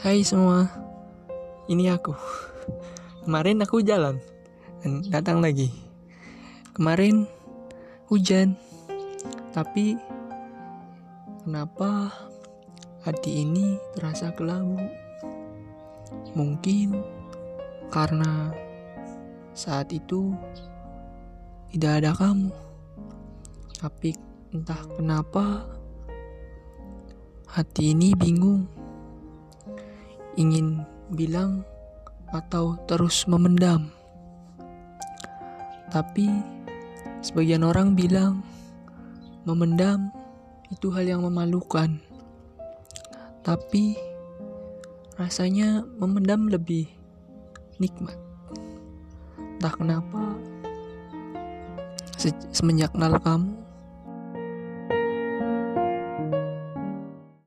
Hai semua, ini aku. Kemarin aku jalan dan datang lagi. Kemarin hujan, tapi kenapa hati ini terasa kelabu? Mungkin karena saat itu tidak ada kamu. Tapi entah kenapa hati ini bingung ingin bilang atau terus memendam. Tapi sebagian orang bilang memendam itu hal yang memalukan. Tapi rasanya memendam lebih nikmat. Entah kenapa se- semenjak kenal kamu